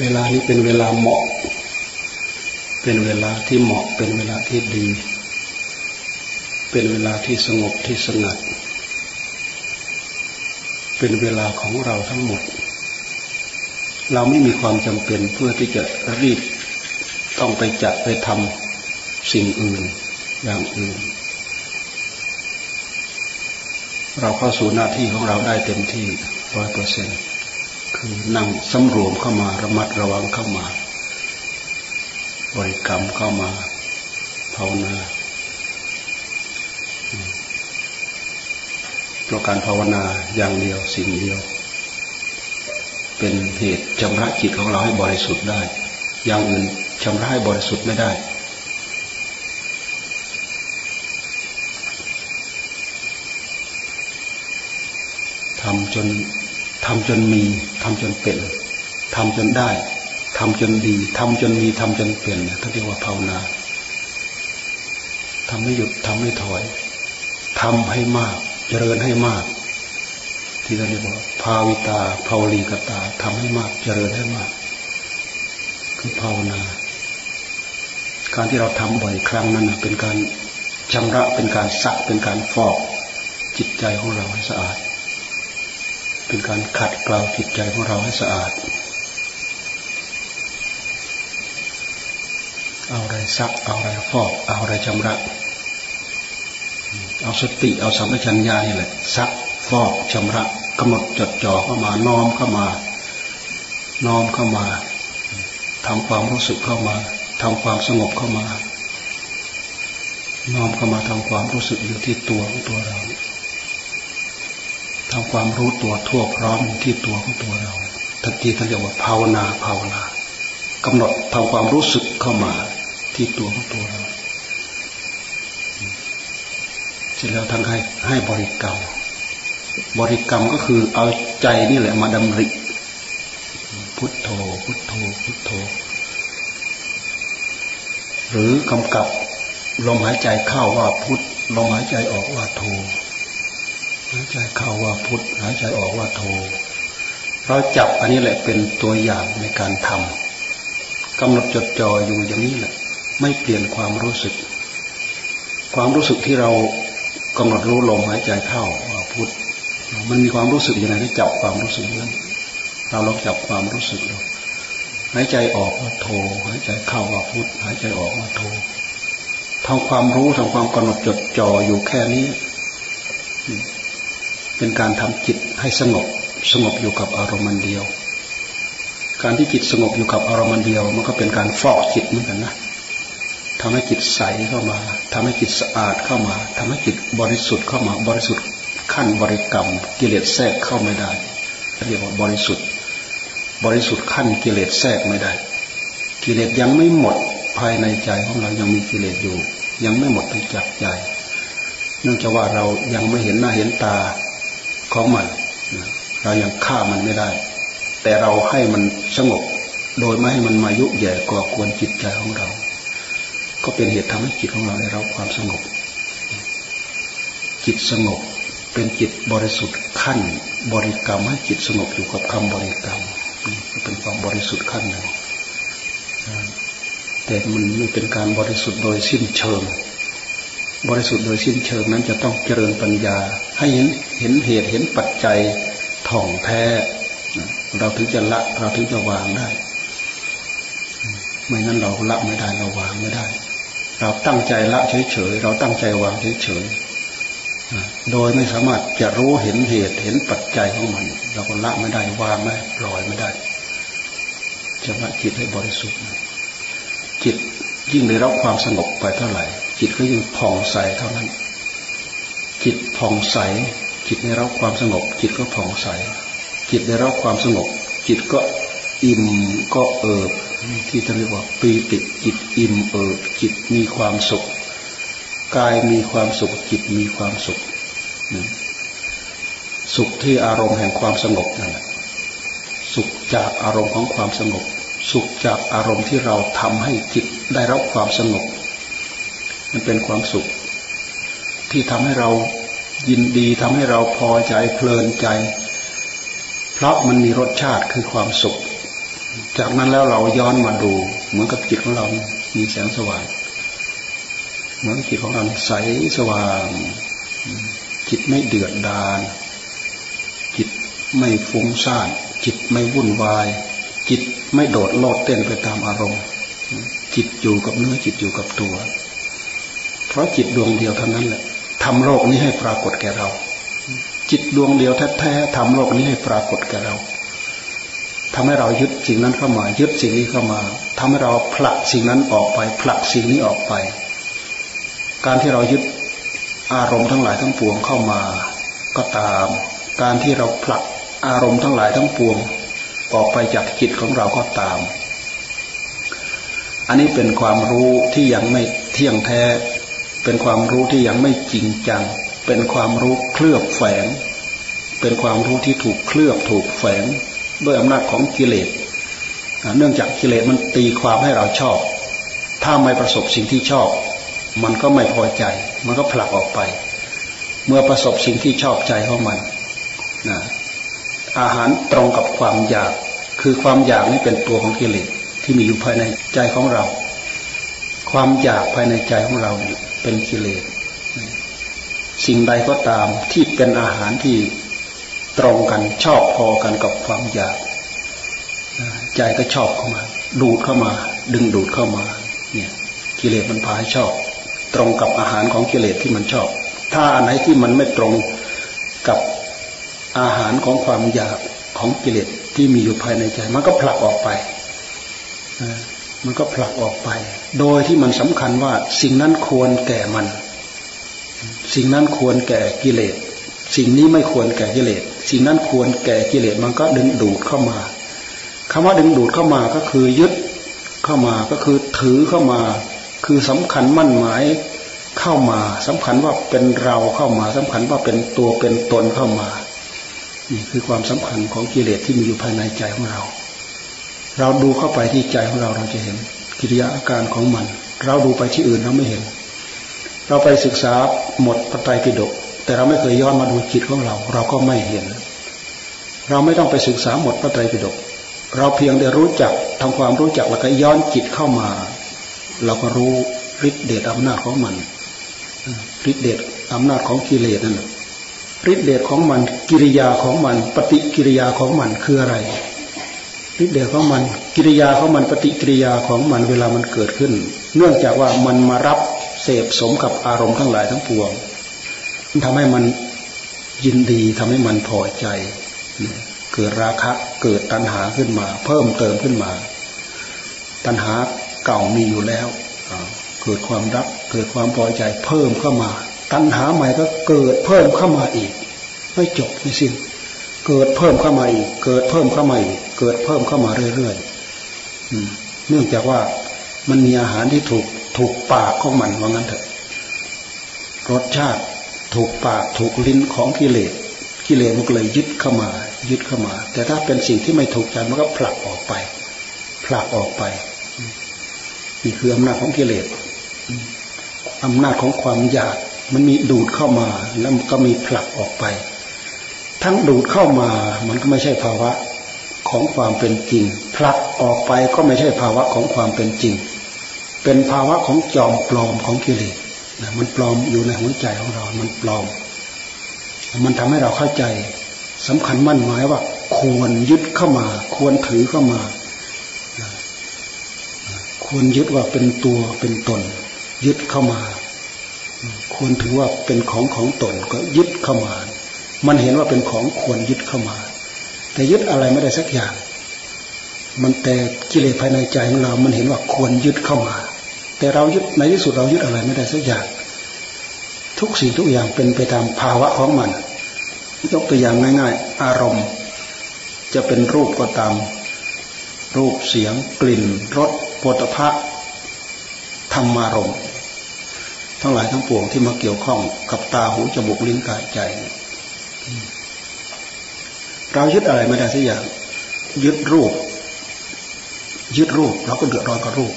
เวลานี้เป็นเวลาเหมาะ เป็นเวลาที่เหมาะ เป็นเวลาที่ดี เป็นเวลาที่สงบที่สงัด เป็นเวลาของเราทั้งหมด เราไม่มีความจำเป็นเพื่อที่จะรีบต้องไปจัดไปทำสิ่งอื่นอย่างอื่น เราเข้าสู่หน้าที่ของเราได้เต็มที่ร้อยเปอร์เซ็นต์ คือนั่งสำรวมเข้ามาระมัดระวังเข้ามา บริกรรมเข้ามาภาวนาเพราะการภาวนาอย่างเดียวสิ่งเดียว เป็นเหตุชำระจิตของเราให้บริสุทธิ์ได้ อย่างอื่นชำระให้บริสุทธิ์ไม่ได้ทำจน ทำจนมีทำจนเป็นทำจนได้ทำจนดีทำจนมีทำจนเปลี่ยนเนี่ยท่านเรียกว่าภาวนาทำไม่หยุดทำไม่ถอยทำให้มาก เจริญให้มาก ที่เราเรียกว่าภาวิตาภาวลีกตาทำให้มาก เจริญให้มาก คือภาวนา การที่เราทำบ่อยครั้งนั้นเป็นการชำระเป็นการซักเป็นการฟอกจิตใจของเราให้สะอาด เป็นการขัดเกลาจิตใจของเราให้สะอาด เอาอะไรซัก เอาอะไรฟอก เอาอะไรชำระ เอาสติ เอาสัมปชัญญะนี่แหละ ซัก ฟอกชำระกำหนดจดจ่อเข้ามาน้อมเข้ามา น้อมเข้ามาทำความรู้สึกเข้ามาทำความสงบเข้ามา น้อมเข้ามาทำความรู้สึกอยู่ที่ตัวของตัวเรา ทำความรู้ตัวทั่วพร้อมที่ตัวของตัวเราทันทีท่านเรียกว่าภาวนาภาวนากำหนดทำความรู้สึกเข้ามาที่ตัวของตัวเราเสร็จแล้วท่านให้ให้บริกรรม บริกรรมก็คือเอาใจนี่แหละมาดำริ พุทโธ พุทโธ พุทโธ หรือกำกับลมหายใจเข้าว่าพุทลมหายใจออกว่าโธ หายใจเข้าว่าพุทหายใจออกว่าโทเราจับอันนี้แหละเป็นตัวอย่างในการทำกำหนดจดจ่ออยู่อย่างนี้แหละ ไม่เปลี่ยนความรู้สึก ความรู้สึกที่เรากำหนดรู้ลมหายใจเข้าว่าพุทมันมีความรู้สึกยังไงให้จับความรู้สึกนั้นเราลองจับความรู้สึกดูหายใจออกว่าโทหายใจเข้าว่าพุทหายใจออกว่าโททำความรู้ทำความกำหนดจดจ่ออยู่แค่นี้ เป็นการทำจิตให้สงบสงบอยู่กับอารมณ์เดียว การที่จิตสงบอยู่กับอารมณ์เดียว มันก็เป็นการฟอกจิตเหมือนกันนะทำให้จิตใสเข้ามาทำให้จิตสะอาดเข้ามาทำให้จิตบริสุทธิ์เข้ามาบริสุทธิ์ขั้นบริกรรม กิเลสแทรกเข้าไม่ได้เรียกว่าบริสุทธิ์ บริสุทธิ์ขั้นกิเลสแทรกไม่ได้ กิเลสยังไม่หมดภายในใจของเรายังมีกิเลสอยู่ ยังไม่หมดไปจากใจ เนื่องจากว่าเรายังไม่เห็นหน้าเห็นตา ของมันเรายังฆ่ามันไม่ได้ แต่เราให้มันสงบ โดยไม่ให้มันมายุแย่ก่อกวนจิตใจของเรา ก็เป็นเหตุทำให้จิตของเราได้รับความสงบ จิตสงบเป็นจิตบริสุทธิ์ขั้น บริกรรมให้จิตสงบอยู่กับคำบริกรรมเป็นความบริสุทธิ์ขั้นหนึ่งแต่มันไม่เป็นการบริสุทธิ์โดยสิ้นเชิง บริสุทธิ์โดยสิ้นเชิงนั้นจะต้องเจริญปัญญา ให้เห็นเห็นเหตุเห็นปัจจัยท่องแท้ เราถึงจะละเราถึงจะวางได้ ไม่งั้นเราละไม่ได้เราวางไม่ได้ เราตั้งใจละเฉยๆเราตั้งใจวางเฉยๆโดยไม่สามารถจะรู้เห็นเหตุเห็นปัจจัยของมัน เราก็ละไม่ได้วางไม่ปล่อยไม่ได้จะละจิตให้บริสุทธิ์จิตยิ่งได้รับความสงบไปเท่าไหร่ จิตก็ยิ่งผ่องใสเท่านั้น จิตผ่องใส จิตได้รับความสงบ จิตก็ผ่องใส จิตได้รับความสงบ จิตก็อิ่มก็เอิบที่จะเรียกว่าปีติจิตอิ่มเอิบจิตมีความสุขกายมีความสุขจิตมีความสุขสุขที่อารมณ์แห่งความสงบนั่นแหละสุขจากอารมณ์ของความสงบ สุขจากอารมณ์ที่เราทำให้จิตได้รับความสงบ มันเป็นความสุข ที่ทำให้เรายินดีทำให้เราพอใจเพลินใจ เพราะมันมีรสชาติคือความสุข จากนั้นแล้วเราย้อนมาดู เหมือนกับจิตของเรา มีแสงสว่างเหมือนจิตของเราใสสว่าง จิตไม่เดือดดาลจิตไม่ฟุ้งซ่านจิตไม่วุ่นวาย จิตไม่โดดโลดเต้นไปตามอารมณ์ จิตอยู่กับเนื้อจิตอยู่กับตัว ราะจิตดวงเดียวเท่านั้นแหละทำโลกนี้ให้ปรากฏแก่เรา จิตดวงเดียวแท้ๆทำโลกนี้ให้ปรากฏแก่เราทำให้เรายึดสิ่งนั้นเข้ามา ยึดสิ่งนี้เข้ามาทำให้เราผลักสิ่งนั้นออกไป ผลักสิ่งนี้ออกไป การที่เรายึดอารมณ์ทั้งหลายทั้งปวงเข้ามา ก็ตาม การที่เราผลักอารมณ์ทั้งหลายทั้งปวง ออกไปจากจิตของเราก็ตาม อันนี้เป็นความรู้ที่ยังไม่เที่ยงแท้ เป็นความรู้ที่ยังไม่จริงจัง เป็นความรู้เคลือบแฝง เป็นความรู้ที่ถูกเคลือบถูกแฝงด้วยอำนาจของกิเลส เนื่องจากกิเลสมันตีความให้เราชอบ ถ้าไม่ประสบสิ่งที่ชอบ มันก็ไม่พอใจ มันก็ผลักออกไป เมื่อประสบสิ่งที่ชอบใจของมันนะอาหารตรงกับความอยาก คือความอยากนี่เป็นตัวของกิเลสที่มีอยู่ภายในใจของเรา ความอยากภายในใจของเราเป็นกิเลสสิ่งใดก็ตามที่เป็นอาหารที่ตรงกันชอบพอกันกับความอยากใจก็ชอบเข้ามา ดูดเข้ามา ดึงดูดเข้ามา เนี่ย กิเลสมันพาให้ชอบ ตรงกับอาหารของกิเลสที่มันชอบ ถ้าอันไหนที่มันไม่ตรงกับอาหารของความอยากของกิเลสที่มีอยู่ภายในใจ มันก็ผลักออกไป มันก็ผลักออกไป โดยที่มันสำคัญว่าสิ่งนั้นควรแก่มัน สิ่งนั้นควรแก่กิเลส สิ่งนี้ไม่ควรแก่กิเลส สิ่งนั้นควรแก่กิเลสมันก็ดึงดูดเข้ามาคำว่าดึงดูดเข้ามาก็คือยึดเข้ามาก็คือถือเข้ามา คือสำคัญมั่นหมายเข้ามาสำคัญว่าเป็นเราเข้ามาสำคัญว่าเป็นตัวเป็นตนเข้ามา นี่คือความสำคัญของกิเลสที่มีอยู่ภายในใจของเรา เราดูเข้าไปที่ใจของเราเราจะเห็นกิริยาอาการของมัน เราดูไปที่อื่นเราไม่เห็น เราไปศึกษาหมดพระไตรปิฎกแต่เราไม่เคยย้อนมาดูจิตของเรา เราก็ไม่เห็น เราไม่ต้องไปศึกษาหมดพระไตรปิฎกเราเพียงได้รู้จักทำความรู้จักแล้วก็ย้อนจิตเข้ามา เราก็รู้ฤทธิเดชอำนาจของมันฤทธิเดชอำนาจของกิเลสนั่นฤทธิเดชของมัน กิริยาของมัน ปฏิกิริยาของมันคืออะไร ฤทธิเดชของมัน กิริยาของมันปฏิกิริยาของมันเวลามันเกิดขึ้น เนื่องจากว่ามันมารับเสพสมกับอารมณ์ทั้งหลายทั้งปวงทำให้มันยินดีทำให้มันพอใจ เกิดราคะเกิดตัณหาขึ้นมา เพิ่มเติมขึ้นมา ตัณหาเก่ามีอยู่แล้วเกิดความรักเกิดความพอใจเพิ่มเข้ามา ตัณหาใหม่ก็เกิดเพิ่มเข้ามาอีก ไม่จบไม่สิ้น เกิดเพิ่มเข้ามาอีก เกิดเพิ่มเข้ามาอีก เกิดเพิ่มเข้ามาเรื่อยๆเนื่องจากว่ามันมีอาหารที่ถูกถูกปากของมันว่างั้นเถอะ รสชาติถูกปากถูกลิ้นของกิเลสกิเลสมันก็เลยยึดเข้ามา ยึดเข้ามา แต่ถ้าเป็นสิ่งที่ไม่ถูกใจมันก็ผลักออกไป ผลักออกไป นี่คืออำนาจของกิเลสอำนาจของความอยาก มันมีดูดเข้ามา แล้วก็มีผลักออกไป ทั้งดูดเข้ามามันก็ไม่ใช่ภาวะของความเป็นจริงผลักออกไปก็ไม่ใช่ภาวะของความเป็นจริง เป็นภาวะของจอมปลอมของกิเลสนะมันปลอมอยู่ในหัวใจของเรา มันปลอม มันทำให้เราเข้าใจสำคัญมั่นหมายว่า ควรยึดเข้ามา ควรถือเข้ามา ควรยึดว่าเป็นตัวเป็นตน ยึดเข้ามา ควรถือว่าเป็นของของตนก็ยึดเข้ามา มันเห็นว่าเป็นของควรยึดเข้ามา แต่ยึดอะไรไม่ได้สักอย่าง มันแต่กิเลสภายในใจของเรา มันเห็นว่าควรยึดเข้ามา แต่เรายึดในที่สุดเรายึดอะไรไม่ได้สักอย่าง ทุกสิ่งทุกอย่างเป็นไปตามภาวะของมัน ยกตัวอย่างง่าย ๆ อารมณ์ จะเป็นรูปก็ตาม รูปเสียง กลิ่นรสโผฏฐะธรรมารมณ์ทั้งหลายทั้งปวงที่มาเกี่ยวข้องกับตาหูจมูกลิ้นกายใจ เรายึดอะไรไม่ได้สักอย่างยึดรูป ยึดรูปเราก็เดือดร้อนกับรูป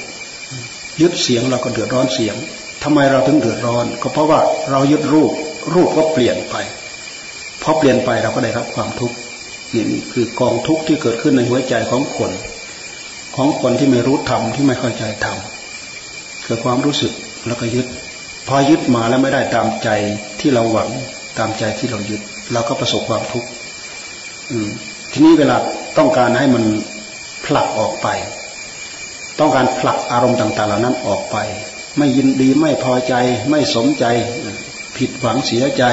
ยึดเสียงเราก็เดือดร้อนเสียงทำไมเราถึงเดือดร้อน ก็เพราะว่าเรายึดรูป รูปก็เปลี่ยนไปพอเปลี่ยนไปเราก็ได้รับความทุกข์นี่คือกองทุกข์ที่เกิดขึ้นในหัวใจของคน ของคนที่ไม่รู้ธรรมที่ไม่เข้าใจธรรมเกิดความรู้สึกแล้วก็ยึด พอยึดมาแล้วไม่ได้ตามใจที่เราหวังตามใจที่เรายึด เราก็ประสบความทุกข์ทีนี้เวลาต้องการให้มันผลักออกไป ต้องการผลักอารมณ์ต่าง ๆ เหล่านั้นออกไป ไม่ยินดีไม่พอใจ ไม่สมใจ ผิดหวังเสียใจ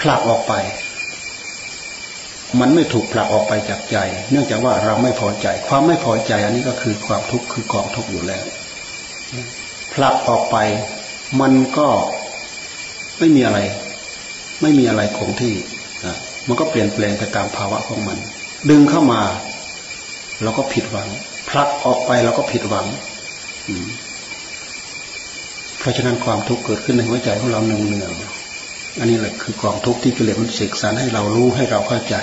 ผลักออกไป มันไม่ถูกผลักออกไปจากใจ เนื่องจากว่าเราไม่พอใจ ความไม่พอใจ อันนี้ก็คือความทุกข์คือกองทุกข์อยู่แล้วผลักออกไป มันก็ไม่มีอะไร ไม่มีอะไรคงที่มันก็เปลี่ยนแปลงไปตามภาวะของมัน ดึงเข้ามาเราก็ผิดหวังผลักออกไปเราก็ผิดหวังเพราะฉะนั้นความทุกข์เกิดขึ้นในหัวใจของเราเนืองๆอันนี้แหละคือความทุกข์ที่กิเลสมันเสกสรรให้เรารู้ให้เราเข้าใจ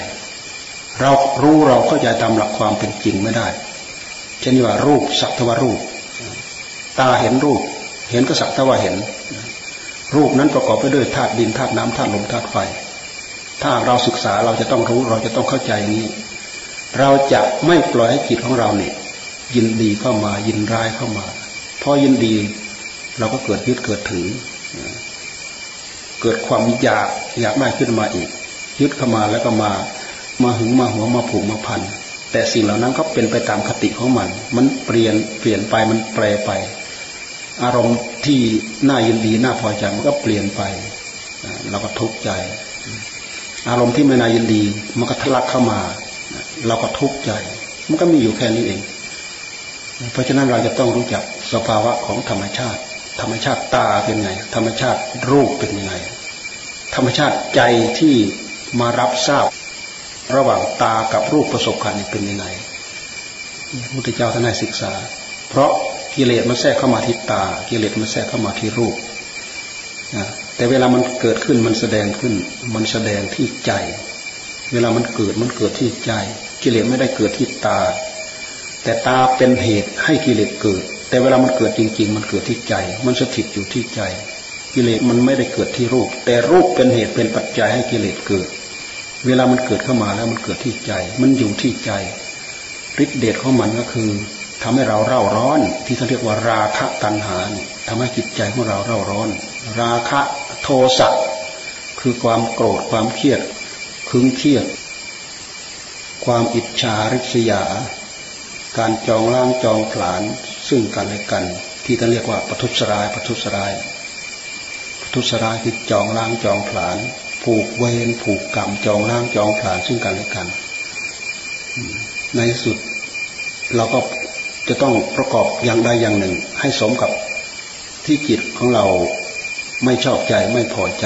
เรารู้เราเข้าใจตามหลักความเป็นจริงไม่ได้เช่นว่ารูปสักทวารูป ตาเห็นรูป เห็นก็สักทว่าเห็น รูปนั้นประกอบไปด้วยธาตุดินธาตุน้ำธาตุลมธาตุไฟ ถ้าเราศึกษาเราจะต้องรู้เราจะต้องเข้าใจนี้ เราจะไม่ปล่อยให้จิตของเราเนี่ย ยินดีเข้ามายินร้ายเข้ามาพอยินดี เราก็เกิดยึดเกิดถือ เกิดความอยากอยากได้ขึ้นมาอีก ยึดเข้ามาแล้วก็มา มาหึงมาหัวมาผูกมาพันแต่สิ่งเหล่านั้นก็เป็นไปตามคติของมัน มันเปลี่ยนเปลี่ยนไปมันแปรไป อารมณ์ที่น่ายินดีน่าพอใจมันก็เปลี่ยนไปเราก็ทุกข์ใจ อารมณ์ที่ไม่น่ายินดี มันก็ทะลักเข้ามา เราก็ทุกข์ใจ มันก็มีอยู่แค่นี้เอง เพราะฉะนั้นเราจะต้องรู้จักสภาวะของธรรมชาติ ธรรมชาติตาเป็นไง ธรรมชาติรูปเป็นยังไง ธรรมชาติใจที่มารับทราบ ระหว่างตากับรูปประสบการณ์เป็นยังไงพระพุทธเจ้าท่านให้ศึกษา เพราะ กิเลสมันแทรกเข้ามาที่ตา กิเลสมันแทรกเข้ามาที่รูปแต่เวลามันเกิดขึ้นมันแสดงขึ้น มันแสดงที่ใจ เวลามันเกิดมันเกิดที่ใจ กิเลสไม่ได้เกิดที่ตา แต่ตาเป็นเหตุให้กิเลสเกิด แต่เวลามันเกิดจริง ๆ มันเกิดที่ใจ มันสถิตอยู่ที่ใจ กิเลสมันไม่ได้เกิดที่รูป แต่รูปเป็นเหตุเป็นปัจจัยให้กิเลสเกิด เวลามันเกิดเข้ามาแล้วมันเกิดที่ใจ มันอยู่ที่ใจฤทธิเดชของมันก็คือ ทำให้เราเร่าร้อน ที่เขาเรียกว่าราคะตัณหาทำให้จิตใจของเราเร่าร้อน ราคะโทสะคือความโกรธความเครียดคึงเครียด ความอิจฉาริษยา การจองล่างจองผลานซึ่งกันและกัน ที่ท่านเรียกว่าปทุสรายปทุสรายปทุสรายคือจองล่างจองผลาน ผูกเวรผูกกรรมจองล่างจองผลานซึ่งกันและกัน ในสุดเราก็ จะต้องประกอบอย่างใดอย่างหนึ่ง ให้สมกับที่จิตของเราไม่ชอบใจไม่พอใจ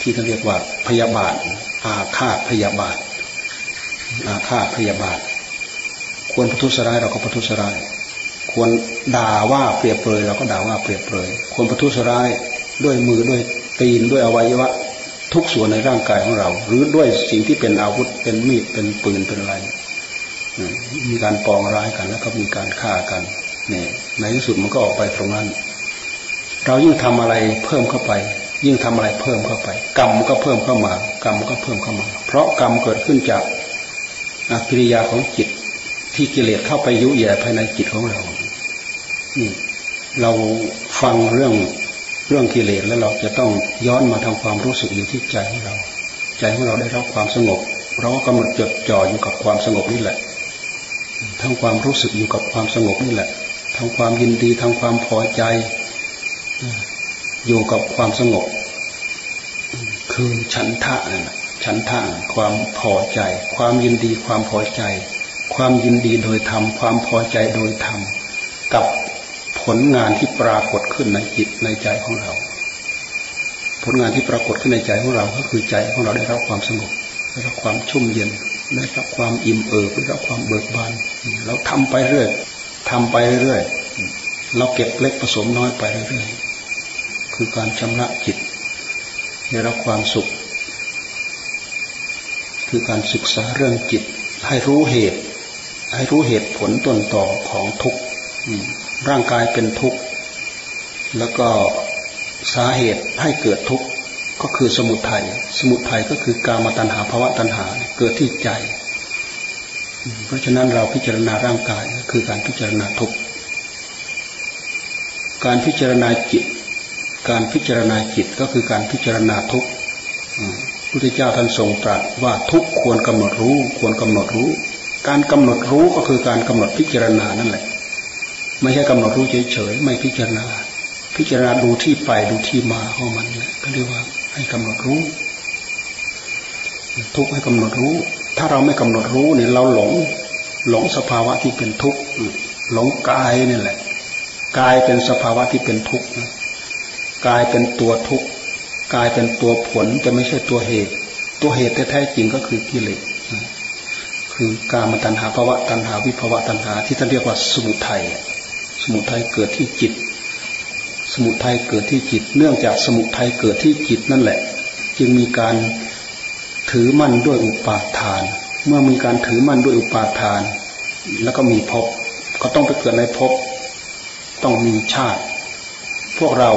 ที่ท่าเรียกว่าพยาบาท อาฆาตพยาบาท อาฆาตพยาบาท ควรประทุษร้ายเราก็ประทุษร้าย ควรด่าว่าเปรียบเปรยเราก็ด่าว่าเปรียบเปรยควรประทุษร้ายด้วยมือด้วยตีนด้วยอวัยวะทุกส่วนในร่างกายของเรา หรือด้วยสิ่งที่เป็นอาวุธเป็นมีดเป็นปืนเป็นอะไร มีการปองร้ายกัน แล้วก็มีการฆ่ากันเนี่ยในที่สุดมันก็ออกไปตรงนั้น เรายิ่งทำอะไรเพิ่มเข้าไป ยิ่งทำอะไรเพิ่มเข้าไป กรรมก็เพิ่มเข้ามา กรรมก็เพิ่มเข้ามา เพราะกรรมเกิดขึ้นจากอากิริยาของจิต ที่กิเลสเข้าไปยุแย่ภายในจิตของเรานี่เราฟังเรื่องเรื่องกิเลสแล้วเราจะต้องย้อนมาทำความรู้สึกอยู่ที่ใจของเรา ใจของเราได้รับความสงบ เราก็กำหนดจดจ่ออยู่กับความสงบนี่แหละ ทำความรู้สึกอยู่กับความสงบนี่แหละทำความยินดีทำความพอใจอยู่กับความสงบ คือฉันทะนั่นฉันทะความพอใจ ความยินดีความพอใจ ความยินดีโดยธรรมความพอใจโดยธรรมกับผลงานที่ปรากฏขึ้นในจิตในใจของเรา ผลงานที่ปรากฏขึ้นในใจของเราก็คือใจของเราได้รับความสงบได้รับความชุ่มเย็น ได้รับความอิ่มเอิบได้รับความเบิกบานเราทำไปเรื่อยทำไปเรื่อยเราเก็บเล็กผสมน้อยไปเรื่อยคือการชำระจิตได้รับความสุข คือการศึกษาเรื่องจิต ให้รู้เหตุ ให้รู้เหตุผลต้นต่อของทุกข์ร่างกายเป็นทุกข์แล้วก็สาเหตุให้เกิดทุกข์ ก็คือสมุทัยสมุทัยก็คือกามตัณหาภาวะตัณหาเกิดที่ใจ เพราะฉะนั้นเราพิจารณาร่างกายคือการพิจารณาทุกการพิจารณาจิต การพิจารณาจิตก็คือการพิจารณาทุกพุทธเจ้าท่านทรงตรัสว่าทุกควรกำหนดรู้ควรกำหนดรู้ การกำหนดรู้ก็คือการกำหนดพิจารณานั่นแหละ ไม่ใช่กำหนดรู้เฉยๆไม่พิจารณา พิจารณาดูที่ไปดูที่มาของมันแหละก็เรียกว่า ให้กำหนดรู้ ทุกให้กำหนดรู้ ถ้าเราไม่กำหนดรู้เนี่ยเราหลง หลงสภาวะที่เป็นทุกข์หลงกายนี่แหละกายเป็นสภาวะที่เป็นทุกข์กายเป็นตัวทุกข์กายเป็นตัวผลจะไม่ใช่ตัวเหตุ ตัวเหตุแท้ๆจริงก็คือกิเลสคือการมตัณหาภาวะตัณหาวิภาวะตัณหา ที่ท่านเรียกว่าสมุทัยสมุทัยเกิดที่จิต สมุทัยเกิดที่จิต เนื่องจากสมุทัยเกิดที่จิตนั่นแหละ จึงมีการถือมั่นด้วยอุปาทาน เมื่อมีการถือมั่นด้วยอุปาทาน แล้วก็มีภพก็ต้องไปเกิดในภพต้องมีชาติ พวกเรา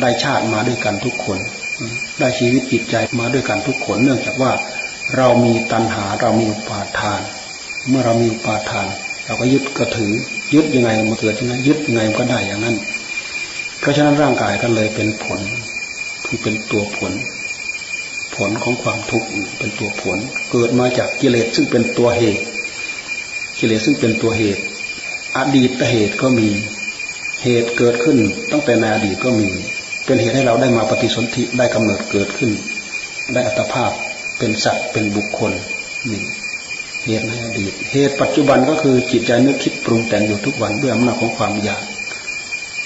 ได้ชาติมาด้วยกันทุกคน ได้ชีวิตจิตใจมาด้วยกันทุกคน เนื่องจากว่าเรามีตัณหาเรามีอุปาทาน เมื่อเรามีอุปาทาน เราก็ยึดก็ถือ ยึดยังไงมันเกิดยังไงยึดยังไงมันก็ได้อย่างนั้น เพราะฉะนั้นร่างกายก็เลยเป็นผลคือเป็นตัวผล ผลของความทุกข์เป็นตัวผล เกิดมาจากกิเลสซึ่งเป็นตัวเหตุ กิเลสซึ่งเป็นตัวเหตุ อดีตเหตุก็มีเหตุเกิดขึ้นตั้งแต่ในอดีตก็มี เป็นเหตุให้เราได้มาปฏิสนธิได้กำเนิดเกิดขึ้น ได้อัตภาพเป็นสัตว์เป็นบุคคลนี่เหตุในอดีต เหตุปัจจุบันก็คือจิตใจนึกคิดปรุงแต่งอยู่ทุกวันด้วยอำนาจของความอยาก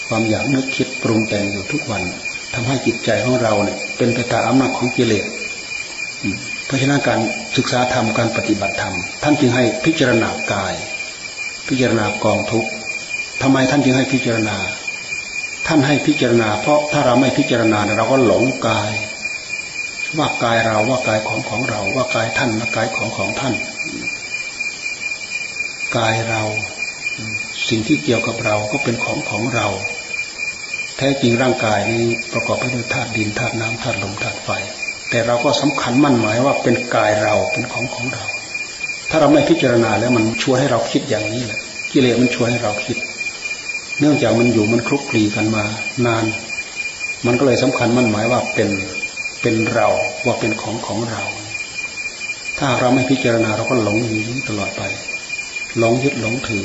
ความอยากนึกคิด ปรุงแต่งอยู่ทุกวันทำให้จิตใจของเราเนี่ย เป็นไปตามอำนาจของกิเลสเพราะฉะนั้นการศึกษาธรรมการปฏิบัติธรรมท่านจึงให้พิจารณากาย พิจารณากองทุกข์ทำไมท่านจึงให้พิจารณา ท่านให้พิจารณา เพราะถ้าเราไม่พิจารณาเราก็หลงกาย ว่ากายเราว่ากายของของเรา ว่ากายท่านว่ากายของของท่าน กายเรา สิ่งที่เกี่ยวกับเราก็เป็นของของเรา แท้จริงร่างกายนี้ประกอบไปด้วยธาตุดินธาตุน้ำธาตุลมธาตุไฟ แต่เราก็สำคัญมั่นหมายว่าเป็นกายเราเป็นของของเรา ถ้าเราไม่พิจารณาแล้วมันชวนให้เราคิดอย่างนี้แหละกิเลสมันชวนให้เราคิด เนื่องจากมันอยู่มันคลุกคลีกันมานาน มันก็เลยสำคัญมั่นหมายว่าเป็นเป็นเราว่าเป็นของของเรา ถ้าเราไม่พิจารณาเราก็หลงอยู่ตลอดไปหลงยึดหลงถือ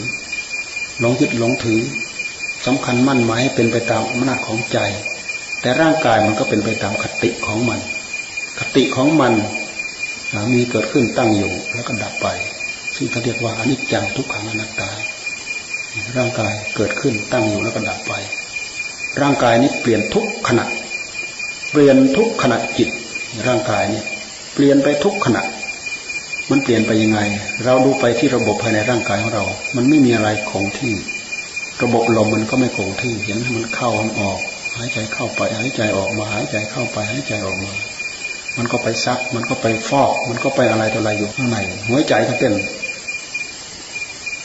หลงยึดหลงถือ สำคัญมั่นหมายให้เป็นไปตามอำนาจของใจ แต่ร่างกายมันก็เป็นไปตามคติของมัน คติของมันมีเกิดขึ้นตั้งอยู่แล้วก็ดับไป ซึ่งเขาเรียกว่าอนิจจังทุกขังอนัตตา ร่างกายเกิดขึ้นตั้งอยู่แล้วก็ดับไป ร่างกายนี้เปลี่ยนทุกขณะ เปลี่ยนทุกขณะจิต ร่างกายนี้เปลี่ยนไปทุกขณะ มันเปลี่ยนไปยังไง เราดูไปที่ระบบภายในร่างกายของเรา มันไม่มีอะไรคงที่ ระบบลมมันก็ไม่คงที่เห็นมันเข้ามันออก หายใจเข้าไปหายใจออกมาหายใจเข้าไปหายใจออกมา มันก็ไปซัก มันก็ไปฟอก มันก็ไปอะไรต่ออะไรอยู่ข้างในหัวใจก็เต้น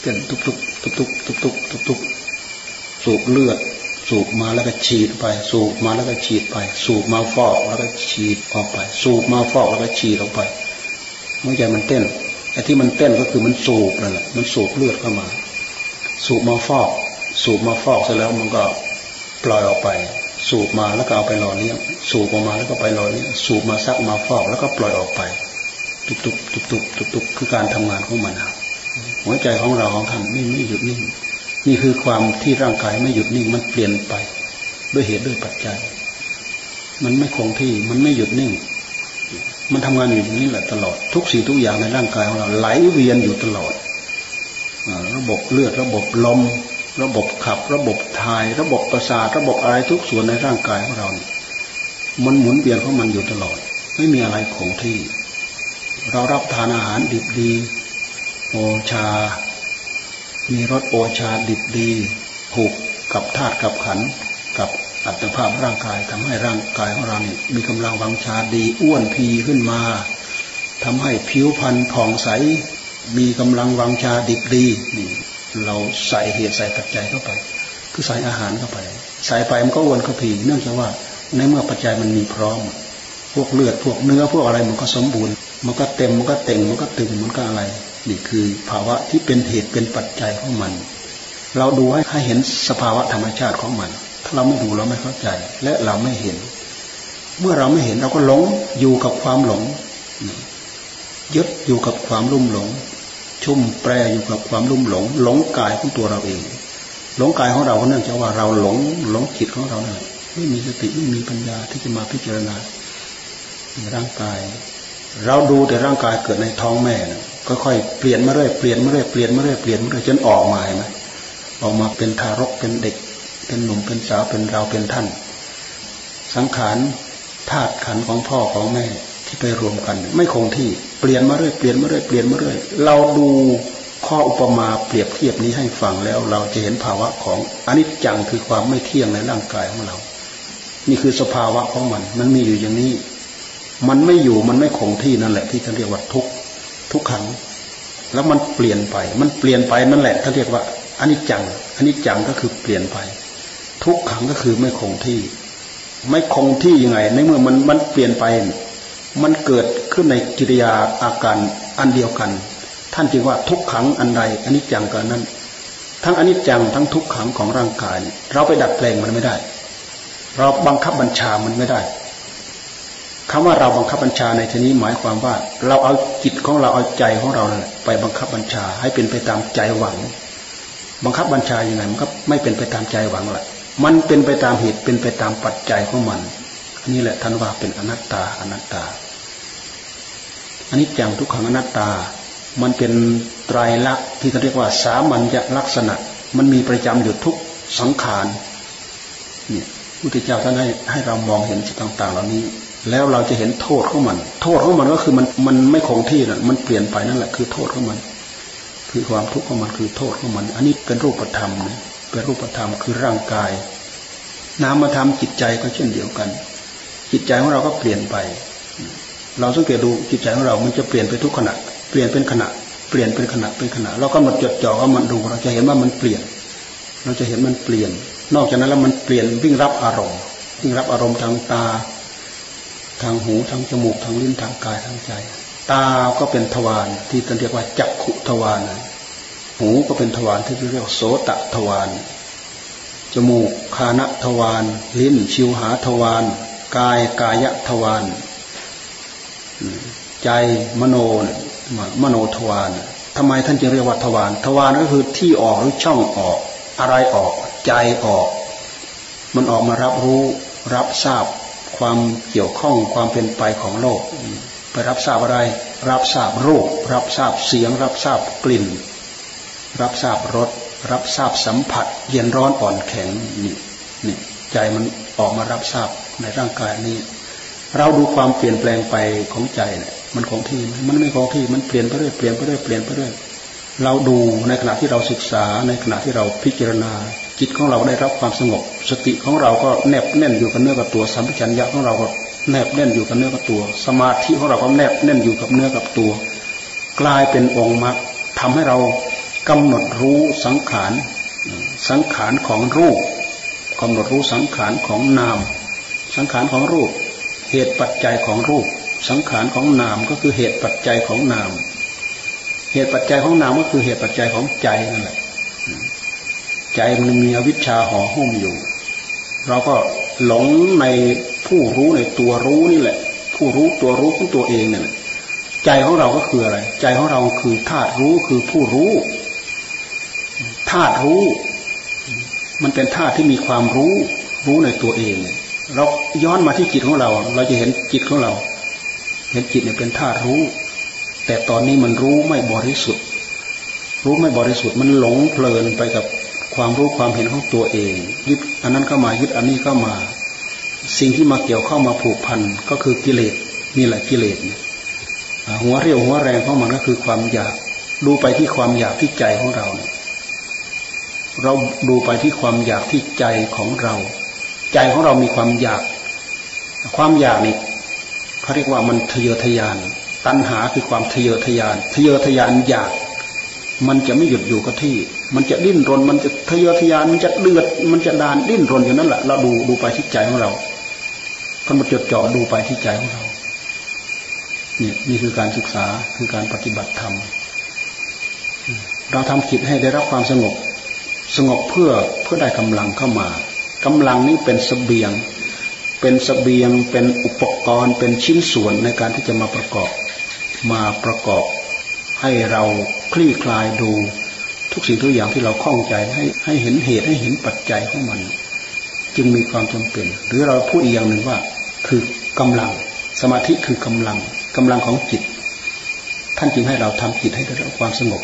เต้นทุกๆทุกๆทุกๆทุกๆสูบเลือด สูบมาแล้วก็ฉีดไป สูบมาแล้วก็ฉีดไป สูบมาฟอกแล้วก็ฉีดออกไป สูบมาฟอกแล้วก็ฉีดออกไปหัวใจมันเต้นไอ้ที่มันเต้นก็คือมันสูบนั่นแหละมันสูบเลือดเข้ามา สูบมาฟอก สูบมาฟอกเสร็จแล้วมันก็ปล่อยออกไป สูบมาแล้วก็เอาไปหล่อเลี้ยงสูบออกมาแล้วก็ไปหล่อเลี้ยงสูบมาซักมาฟอกแล้วก็ปล่อยออกไป ตุบตุบตุบตุบตุบตุบคือการทำงานของมันครับหัวใจของเราของท่านไม่ไม่หยุดนิ่งนี่คือความที่ร่างกายไม่หยุดนิ่งมันเปลี่ยนไป ด้วยเหตุด้วยปัจจัย มันไม่คงที่มันไม่หยุดนิ่ง มันทำงานอยู่อย่างนี้แหละตลอด ทุกสิ่งทุกอย่างในร่างกายของเราไหลเวียนอยู่ตลอดระบบเลือดระบบลม ระบบขับ ระบบถ่าย ระบบประสาทระบบอะไรทุกส่วนในร่างกายของเราเนี่ยมันหมุนเวียนของมันอยู่ตลอด ไม่มีอะไรคงที่ เรารับทานอาหารดิบดีโอชา มีรสโอชาดิบดีผูกกับธาตุกับขันกับอัตภาพร่างกายทำให้ร่างกายของเราเนี่ยมีกำลังวังชาดีอ้วนพีขึ้นมาทำให้ผิวพรรณผ่องใส มีกำลังวังชาดิบดีนี่ เราใส่เหตุใส่ปัจจัยเข้าไป คือใส่อาหารเข้าไป ใส่ไปมันก็วนก็พีเนื่องจากว่า ในเมื่อปัจจัยมันมีพร้อม พวกเลือดพวกเนื้อพวกอะไรมันก็สมบูรณ์ มันก็เต็มมันก็เต็งมันก็ตึงมันก็อะไร นี่คือภาวะที่เป็นเหตุเป็นปัจจัยของมัน เราดูให้ให้เห็นสภาวะธรรมชาติของมัน ถ้าเราไม่ดูเราไม่เข้าใจ และเราไม่เห็น เมื่อเราไม่เห็นเราก็หลงอยู่กับความหลงยึดอยู่กับความลุ่มหลง ชุ่มแปรอยู่กับความลุ่มหลง หลงกายของตัวเราเอง หลงกายของเราเนื่องจากว่าเราหลงหลงจิตของเราเนี่ยไม่มีสติไม่มีปัญญาที่จะมาพิจารณาร่างกาย เราดูแต่ร่างกายเกิดในท้องแม่นะค่อยๆเปลี่ยนมาเรื่อยเปลี่ยนมาเรื่อยเปลี่ยนมาเรื่อยเปลี่ยนมาเรื่อยจนออกมาเห็นไหมออกมาเป็นทารกเป็นเด็ก เป็นหนุ่มเป็นสาวเป็นเราเป็นท่าน สังขารธาตุขันของพ่อของแม่ ที่ไปรวมกัน ไม่คงที่เปลี่ยนมาเรื่อยเปลี่ยนมาเรื่อยเปลี่ยนมาเรื่อยเราดูข้ออุปมาเปรียบเทียบนี้ให้ฟังแล้วเราจะเห็นภาวะของอนิจจังคือความไม่เที่ยงในร่างกายของเรา นี่คือสภาวะของมัน มันมีอยู่อย่างนี้ มันไม่อยู่มันไม่คงที่นั่นแหละ ที่ท่านเรียกว่าทุกทุกขัง แล้วมันเปลี่ยนไป มันเปลี่ยนไปนั่นแหละท่านเรียกว่าอนิจจังอนิจจังก็คือเปลี่ยนไป ทุกขังก็คือไม่คงที่ ไม่คงที่ยังไง ในเมื่อมันมันเปลี่ยนไป มันเกิดขึ้นในกิริยาอาการอันเดียวกัน ท่านจึงว่าทุกขังอันใดอนิจจังกันนั้น ทั้งอนิจจังทั้งทุกขังของร่างกาย เราไปดัดแปลงมันไม่ได้ เราบังคับบัญชามันไม่ได้คำว่าเราบังคับบัญชาในที่นี้หมายความว่า เราเอาจิตของเราเอาใจของเราไปบังคับบัญชาให้เป็นไปตามใจหวัง บังคับบัญชาอย่างไงมันก็ไม่เป็นไปตามใจหวังละมันเป็นไปตามเหตุเป็นไปตามปัจจัยของมัน นนี้แหละท่านว่าเป็นอนัตตาอนัตตาอันนี้จังทุกขังอนัตตา มันเป็นไตรลักษณ์ที่เขาเรียกว่า สามัญลักษณะ มันมีประจำอยู่ทุกสังขารเนี่ยพุทธเจ้าท่านให้ให้เรามองเห็นสิ่งต่าง ๆ เหล่านี้ แล้วเราจะเห็นโทษของมัน โทษของมันก็คือมันมันไม่คงที่นะมันเปลี่ยนไปนั่นแหละคือโทษของมัน คือความทุกข์ของมันคือโทษของมัน อันนี้เป็นรูปธรรมนะเป็นรูปธรรมคือร่างกาย นามธรรมจิตใจก็เช่นเดียวกัน จิตใจของเราก็เปลี่ยนไป เราสังเกตดูจิตใจของเรา มันจะเปลี่ยนไปทุกขณะ เปลี่ยนเป็นขณะ เปลี่ยนเป็นขณะ เป็นขณะ เราก็มาจดจ่อว่ามันดู เราจะเห็นว่ามันเปลี่ยน เราจะเห็นมันเปลี่ยน นอกจากนั้นแล้วมันเปลี่ยนวิ่งรับอารมณ์ วิ่งรับอารมณ์ทางตา ทางหู ทางจมูก ทางลิ้น ทางกาย ทางใจ ตา ก็เป็นทวารที่เรียกว่าจักขุทวารหูก็เป็นทวารที่เรียกว่าโสตทวารจมูกคานะทวารลิ้น ชิวหาทวาร กายกายทวารใจมโนมโนทวารทำไมท่านจึงเรียกว่าทวารทวารก็คือที่ออกหรือช่องออก อะไรออก ใจออก มันออกมารับรู้รับทราบความเกี่ยวข้องความเป็นไปของโลก ไปรับทราบอะไร รับทราบรูป รับทราบเสียง รับทราบกลิ่น รับทราบรสรับทราบสัมผัส เย็นร้อนอ่อนแข็งนี่นี่ใจมันออกมารับทราบ ในร่างกายนี้ เราดูความเปลี่ยนแปลงไปของใจเนี่ยมันคงที่มันไม่คงที่มันเปลี่ยนไปเรื่อยเปลี่ยนไปเรื่อยเปลี่ยนไปเรื่อยเราดูในขณะที่เราศึกษาในขณะที่เราพิจารณาจิตของเราได้รับความสงบ สติของเราก็แนบแน่นอยู่กับเนื้อกับตัวสัมผัสัญญาของเราก็แนบแน่นอยู่กับเนื้อกับตัว สมาธิของเราก็แนบแน่นอยู่กับเนื้อกับตัว กลายเป็นองค์มรรคทำให้เรากำหนดรู้สังขารสังขารของรูปกำหนดรู้สังขารของนาม สังขารของรูป เหตุปัจจัยของรูป สังขารของนามก็คือเหตุปัจจัยของนาม เหตุปัจจัยของนามก็คือเหตุปัจจัยของใจนั่นแหละใจมันมีอวิชชาห่อหุ้มอยู่ เราก็หลงในผู้รู้ในตัวรู้นี่แหละ ผู้รู้ตัวรู้ของตัวเองเนี่ยใจของเราก็คืออะไร ใจของเราคือธาตุรู้คือผู้รู้ธาตุรู้ มันเป็นธาตุที่มีความรู้ รู้ในตัวเองเเราย้อนมาที่จิตของเรา เราจะเห็นจิตของเรา เห็นจิตเนี่ยเป็นธาตุรู้ แต่ตอนนี้มันรู้ไม่บริสุทธิ์ รู้ไม่บริสุทธิ์มันหลงเพลินไปกับความรู้ความเห็นของตัวเอง ยึดอันนั้นเข้ามายึดอันนี้เข้ามา สิ่งที่มาเกี่ยวเข้ามาผูกพันก็คือกิเลสนี่แหละกิเลสหัวเรียวหัวแรงของมันก็คือความอยากดูไปที่ความอยากที่ใจของเรา เราดูไปที่ความอยากที่ใจของเรา ใจของเรามีความอยาก ความอยากนี่เขาเรียกว่ามันทะเยอทะยาน ตัณหาคือความทะเยอทะยาน ทะเยอทะยานอยาก มันจะไม่หยุดอยู่กับที่ มันจะดิ้นรน มันจะทะเยอทะยาน มันจะเดือด มันจะดานดิ้นรนอยู่นั่นแหละ เราดูดูไปที่ใจของเราท่านมาจดจ่อดูไปที่ใจของเรา นี่นี่คือการศึกษาคือการปฏิบัติธรรม เราทำจิตให้ได้รับความสงบ สงบเพื่อเพื่อได้กำลังเข้ามา กำลังนี้เป็นสเสบียง เป็นสเสบียง เป็นอุปกรณ์ เป็นชิ้นส่วนในการที่จะมาประกอบ มาประกอบ ให้เราคลี่คลายดูทุกสิ่งทุกอย่างที่เราคล้องใจให้ให้เห็นเหตุให้เห็นปัจจัยของมัน จึงมีความจำเป็น หรือเราพูดอีกอย่างหนึ่งว่า คือกำลัง สมาธิคือกำลังกำลังของจิต ท่านจึงให้เราทำจิตให้ได้รับความสงบ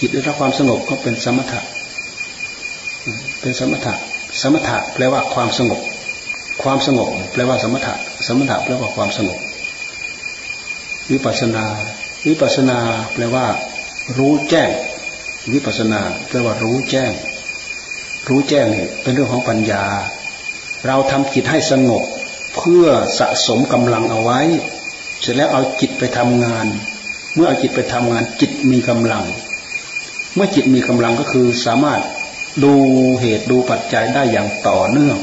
จิตได้รับความสงบก็เป็นสมถะเป็นสมถะ สมถะแปลว่าความสงบ ความสงบ แปลว่าสมถะ สมถะแปลว่าความสงบ วิปัสนา วิปัสนา แปลว่า รู้แจ้ง วิปัสนา แปลว่ารู้แจ้ง รู้แจ้งเนี่เป็นเรื่องของปัญญา เราทำจิตให้สงบเพื่อสะสมกำลังเอาไว้ เสร็จแล้วเอาจิตไปทำงาน เมื่อเอาจิตไปทำงานจิตมีกำลัง เมื่อจิตมีกำลังก็คือสามารถ ดูเหตุดูปัจจัยได้อย่างต่อเนื่อง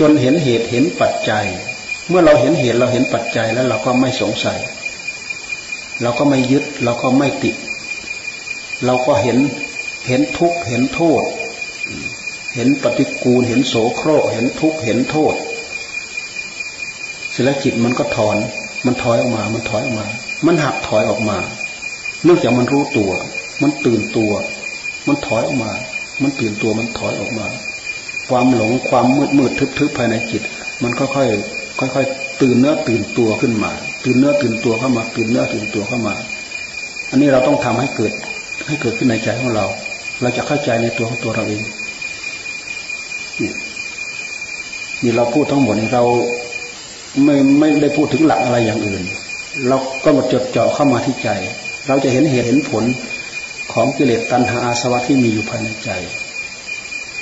จนเห็นเหตุเห็นปัจจัย เมื่อเราเห็นเหตุเราเห็นปัจจัยแล้วเราก็ไม่สงสัย เราก็ไม่ยึดเราก็ไม่ติด เราก็เห็นเห็นทุกข์เห็นโทษ เห็นปฏิกูลเห็นโสโครเห็นทุกข์เห็นโทษเสร็จแล้วจิตมันก็ถอน มันถอยออกมา มันถอยออกมา มันหักถอยออกมา เนื่องจากมันรู้ตัว มันตื่นตัว มันถอยออกมา มันตื่นตัวมันถอยออกมา ความหลงความมืดมืดทึบๆภายในจิต มันค่อยๆค่อยๆตื่นเนื้อตื่นตัวขึ้นมา ตื่นเนื้อตื่นตัวเข้ามา ตื่นเนื้อตื่นตัวเข้ามา อันนี้เราต้องทำให้เกิด ให้เกิดขึ้นในใจของเรา เราจะเข้าใจในตัวของตัวเราเองนี่นี่เราพูดทั้งหมดนี้เราไม่ไม่ได้พูดถึงหลักอะไรอย่างอื่น เราก็มาจดจ่อเข้ามาที่ใจ เราจะเห็นเหตุเห็นผล ของกิเลสตัณหาอาสวะที่มีอยู่ภายในใจ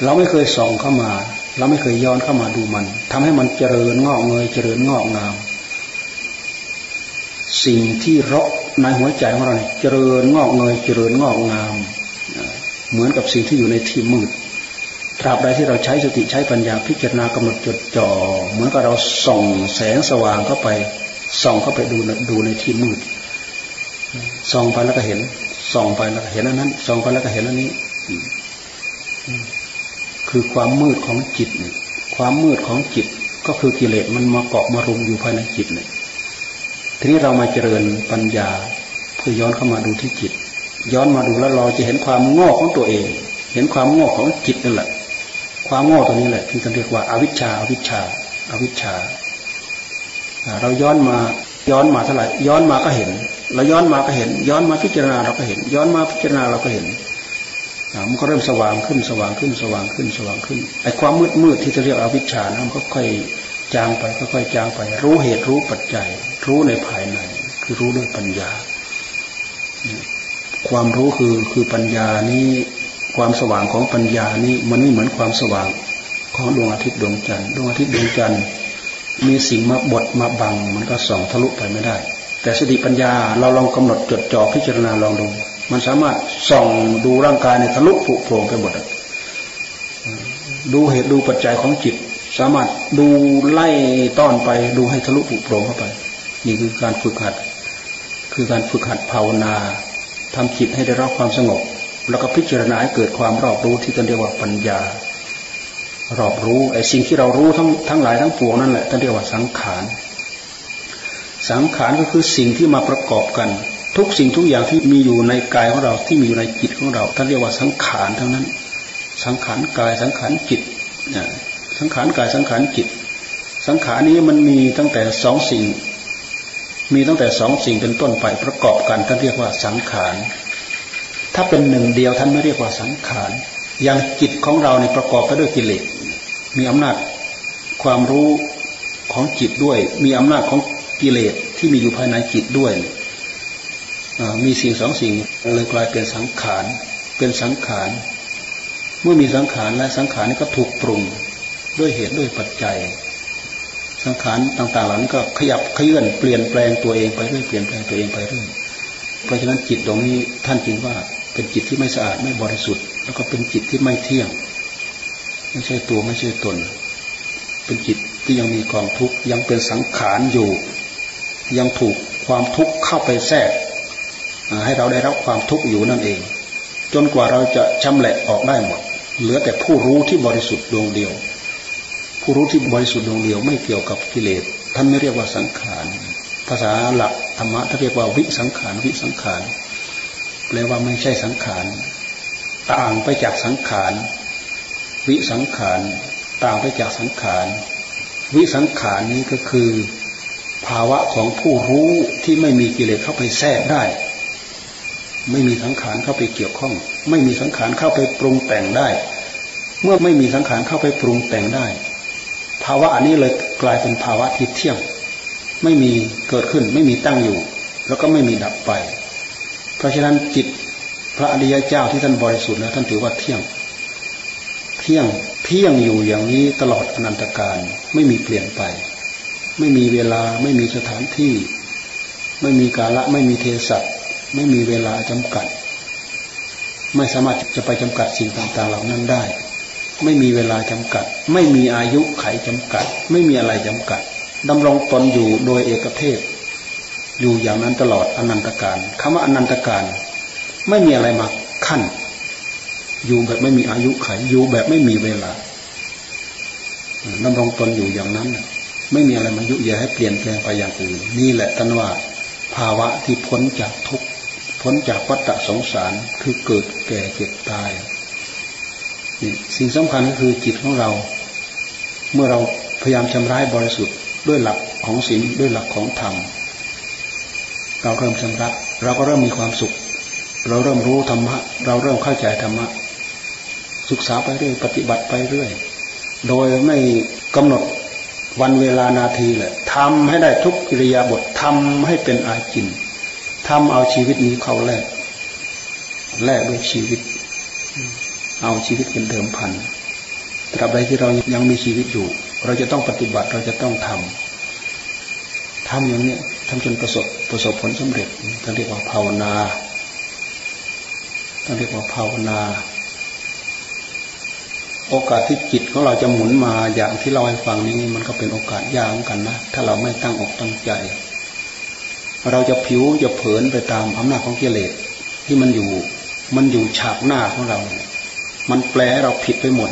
เราไม่เคยส่องเข้ามา เราไม่เคยย้อนเข้ามาดูมันทำให้มันเจริญงอกเงยเจริญงอกงาม สิ่งที่รกในหัวใจของเราเนี่ยเจริญงอกเงยเจริญงอกงาม เหมือนกับสิ่งที่อยู่ในที่มืดตราบใดที่เราใช้สติใช้ปัญญาพิจารณากำหนดจดจ่อเหมือนกับเราส่องแสงสว่างเข้าไปส่องเข้าไปดูดูในที่มืดส่องไปแล้วก็เห็น ส่องไปแล้วเห็นอันนั้นส่องไปแล้วก็เห็นอันนี้คือความมืดของจิตความมืดของจิตก็คือกิเลสมันมาเกาะมารุมอยู่ภายในจิตเนี่ยทีนี้เรามาเจริญปัญญาเพื่อย้อนเข้ามาดูที่จิต ย้อนมาดูแล้วเราจะเห็นความโง่ของตัวเอง เห็นความโง่ของจิตนั่นแหละ ความโง่ตัวนี้แหละที่เรียกว่าอาวิชชาอาวิชชาอาวิชชาเราย้อนมา ย้อนมาเท่าไหร่ย้อนมาก็เห็นเราย้อนมาก็เห็น ย้อนมาพิจารณาเราก็เห็น ย้อนมาพิจารณาเราก็เห็นมันก็เริ่มสว่างขึ้นสว่างขึ้นสว่างขึ้นสว่างขึ้นไอ้ความมืดมืดที่จะเรียกอวิชชานะมันก็ค่อยจางไปค่อยๆจางไป รู้เหตุรู้ปัจจัย รู้ในภายใน คือรู้ด้วยปัญญา ความรู้คือคือปัญญานี้ความสว่างของปัญญานี้มันไม่เหมือนความสว่างของดวงอาทิตย์ดวงจันทร์ดวงอาทิตย์ดวงจันทร์ มีสิ่งมาบดมาบัง มันก็ส่องทะลุไปไม่ได้ แต่สติปัญญาเราลองกำหนดจดจ่อพิจารณาลองดู มันสามารถส่องดูร่างกายในทะลุผุโผล่ไปหมดดูเหตุดูปัจจัยของจิต สามารถดูไล่ต้อนไปดูให้ทะลุผุโผล่เข้าไป นี่คือการฝึกหัด คือการฝึกหัดภาวนาทำจิตให้ได้รับความสงบ แล้วก็พิจารณาให้เกิดความรอบรู้ที่เรียกว่าปัญญา รอบรู้ไอ้สิ่งที่เรารู้ทั้งทั้งหลายทั้งปวงนั่นแหละท่านเรียกว่าสังขารสังขารก็คือสิ่งที่มาประกอบกัน ทุกสิ่งทุกอย่างที่มีอยู่ในกายของเราที่มีอยู่ในจิตของเราท่านเรียกว่าสังขารทั้งนั้น สังขารกายสังขารจิตสังขารกายสังขารจิต สังขารนี้มันมีตั้งแต่สองสิ่ง มีตั้งแต่สองสิ่งเป็นต้นไปประกอบกันท่านเรียกว่าสังขารถ้าเป็นหนึ่งเดียวท่านไม่เรียกว่าสังขาร อย่างจิตของเราเนี่ยประกอบไปด้วยกิเลสมีอำนาจความรู้ของจิตด้วย มีอำนาจของกิเลสที่มีอยู่ภายในจิตด้วยมีสิ่งสองสิ่งเลยกลายเป็นสังขารเป็นสังขารเมื่อมีสังขารและสังขารนี้ก็ถูกปรุงด้วยเหตุด้วยปัจจัย สังขารต่างๆเหล่านี้ก็ขยับเคลื่อนเปลี่ยนแปลงตัวเองไปเรื่อยเปลี่ยนแปลงตัวเองไปเรื่อยเพราะฉะนั้นจิตตรงนี้ท่านจึงว่าเป็นจิตที่ไม่สะอาดไม่บริสุทธิ์ แล้วก็เป็นจิตที่ไม่เที่ยง ไม่ใช่ตัวไม่ใช่ตน เป็นจิตที่ยังมีความทุกข์ยังเป็นสังขารอยู่ ยังถูกความทุกข์เข้าไปแทรกให้เราได้รับความทุกข์อยู่นั่นเอง จนกว่าเราจะชำแหละออกได้หมด เหลือแต่ผู้รู้ที่บริสุทธิ์ดวงเดียว ผู้รู้ที่บริสุทธิ์ดวงเดียวไม่เกี่ยวกับกิเลสท่านไม่เรียกว่าสังขารภาษาหลักธรรมะท่านเรียกว่าวิสังขารวิสังขารแปลว่าไม่ใช่สังขาร ต่างไปจากสังขาร วิสังขาร ต่างไปจากสังขาร วิสังขารนี้ก็คือ ภาวะของผู้รู้ที่ไม่มีกิเลสเข้าไปแทรกได้ ไม่มีสังขารเข้าไปเกี่ยวข้อง ไม่มีสังขารเข้าไปปรุงแต่งได้ เมื่อไม่มีสังขารเข้าไปปรุงแต่งได้ ภาวะอันนี้เลยกลายเป็นภาวะที่เที่ยง ไม่มีเกิดขึ้น ไม่มีตั้งอยู่ แล้วก็ไม่มีดับไป เพราะฉะนั้นจิต พระอริยเจ้าที่ท่านบริสุทธิ์แล้วท่านถือว่าเที่ยง เที่ยงเที่ยงอยู่อย่างนี้ตลอดอนันตการไม่มีเปลี่ยนไป ไม่มีเวลาไม่มีสถานที่ ไม่มีกาละไม่มีเทศะไม่มีเวลาจำกัด ไม่สามารถจะไปจำกัดสิ่งต่างๆเหล่านั้นได้ ไม่มีเวลาจำกัด ไม่มีอายุไขจำกัด ไม่มีอะไรจำกัดดำรงตนอยู่โดยเอกเทศ อยู่อย่างนั้นตลอดอนันตการคำว่าอนันตการ ไม่มีอะไรมาขั้น อยู่แบบไม่มีอายุไข อยู่แบบไม่มีเวลาดำรองตนอยู่อย่างนั้นไม่มีอะไรมายุแย่ให้เปลี่ยนแปลงไปอย่างอื่น นี่แหละท่านว่า ภาวะที่พ้นจากทุกข์พ้นจากวัฏสงสารคือเกิดแก่เจ็บตายนี่สิ่งสำคัญก็คือจิตของเรา เมื่อเราพยายามชำระบริสุทธิ์ด้วยหลักของศีลด้วยหลักของธรรมเราเริ่มชำระเราก็เริ่มมีความสุข เราเริ่มรู้ธรรมะ เราเริ่มเข้าใจธรรมะ ศึกษาไปเรื่อยปฏิบัติไปเรื่อย โดยไม่กำหนดวันเวลานาทีเลยทำให้ได้ทุกกิริยาบททำให้เป็นอาจินทำเอาชีวิตนี้เข้าแลกแลกด้วยชีวิต เอาชีวิตเป็นเดิมพันตราบใดที่เรายังมีชีวิตอยู่ เราจะต้องปฏิบัติเราจะต้องทำทำอย่างนี้ทำจนประสบประสบผลสำเร็จท่านเรียกว่าภาวนา เรียกว่าภาวนา โอกาสที่จิตของเราจะหมุนมาอย่างที่เราให้ฟังนี้มันก็เป็นโอกาสยากเหมือนกันนะถ้าเราไม่ตั้งอกตั้งใจ เราจะผิวจะเผินไปตามอำนาจของกิเลสที่มันอยู่ มันอยู่ฉากหน้าของเรา มันแปลเราผิดไปหมด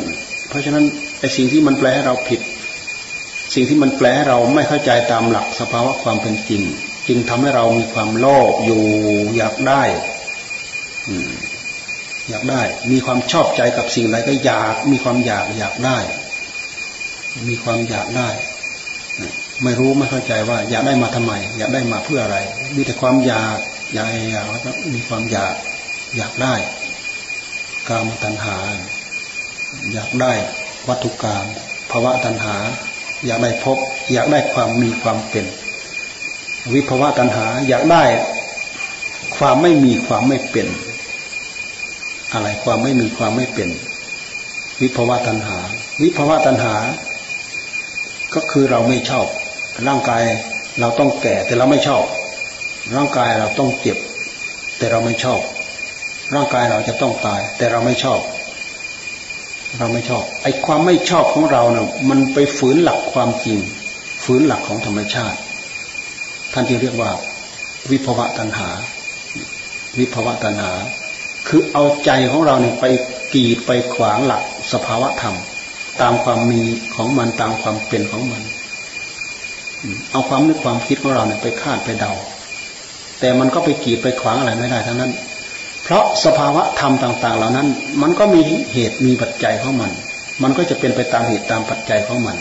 เพราะฉะนั้นไอ้สิ่งที่มันแปลให้เราผิด สิ่งที่มันแปลให้เราไม่เข้าใจตามหลักสภาวะความเป็นจริง จึงทำให้เรามีความโลภอยู่อยากได้ อื อยากได้ มีความชอบใจกับสิ่งใดก็อยาก มีความอยากอยากได้ มีความอยากได้ ไม่รู้ไม่เข้าใจว่า อยากได้มาทำไม อยากได้มาเพื่ออะไร มีแต่ความอยากอยากอยากแล้วก็มีความอยากอยากได้กามตัณหา อยากได้วัตถุกรรมภาวะตัณหา อยากได้พบ อยากได้ความมีความเป็น วิภาวะตัณหา อยากได้ความไม่มีความไม่เป็น อะไรความไม่มีความไม่เป็น วิภวะตัณหา วิภวะตัณหา ก็คือเราไม่ชอบ ร่างกายเราต้องแก่แต่เราไม่ชอบ ร่างกายเราต้องเจ็บ แต่เราไม่ชอบ ร่างกายเราจะต้องตาย แต่เราไม่ชอบ เราไม่ชอบ ไอ้ความไม่ชอบของเราเนะ่ยมันไปฝืนหลักความจริง ฝืนหลักของธรรมชาติ ท่านจึงเรียกว่า วิภวะตัณหา วิภวะตัณหา คือเอาใจของเราเนี่ยไปกีดไปขวางหลักสภาวะธรรม ตามความมีของมันตามความเป็นของมัน เอาความนึกความคิดของเราเนี่ยไปคาดไปเดา แต่มันก็ไปกีดไปขวางอะไรไม่ได้ทั้งนั้น เพราะสภาวะธรรมต่าง ๆ เหล่านั้น มันก็มีเหตุมีปัจจัยของมัน มันก็จะเป็นไปตามเหตุตามปัจจัยของมัน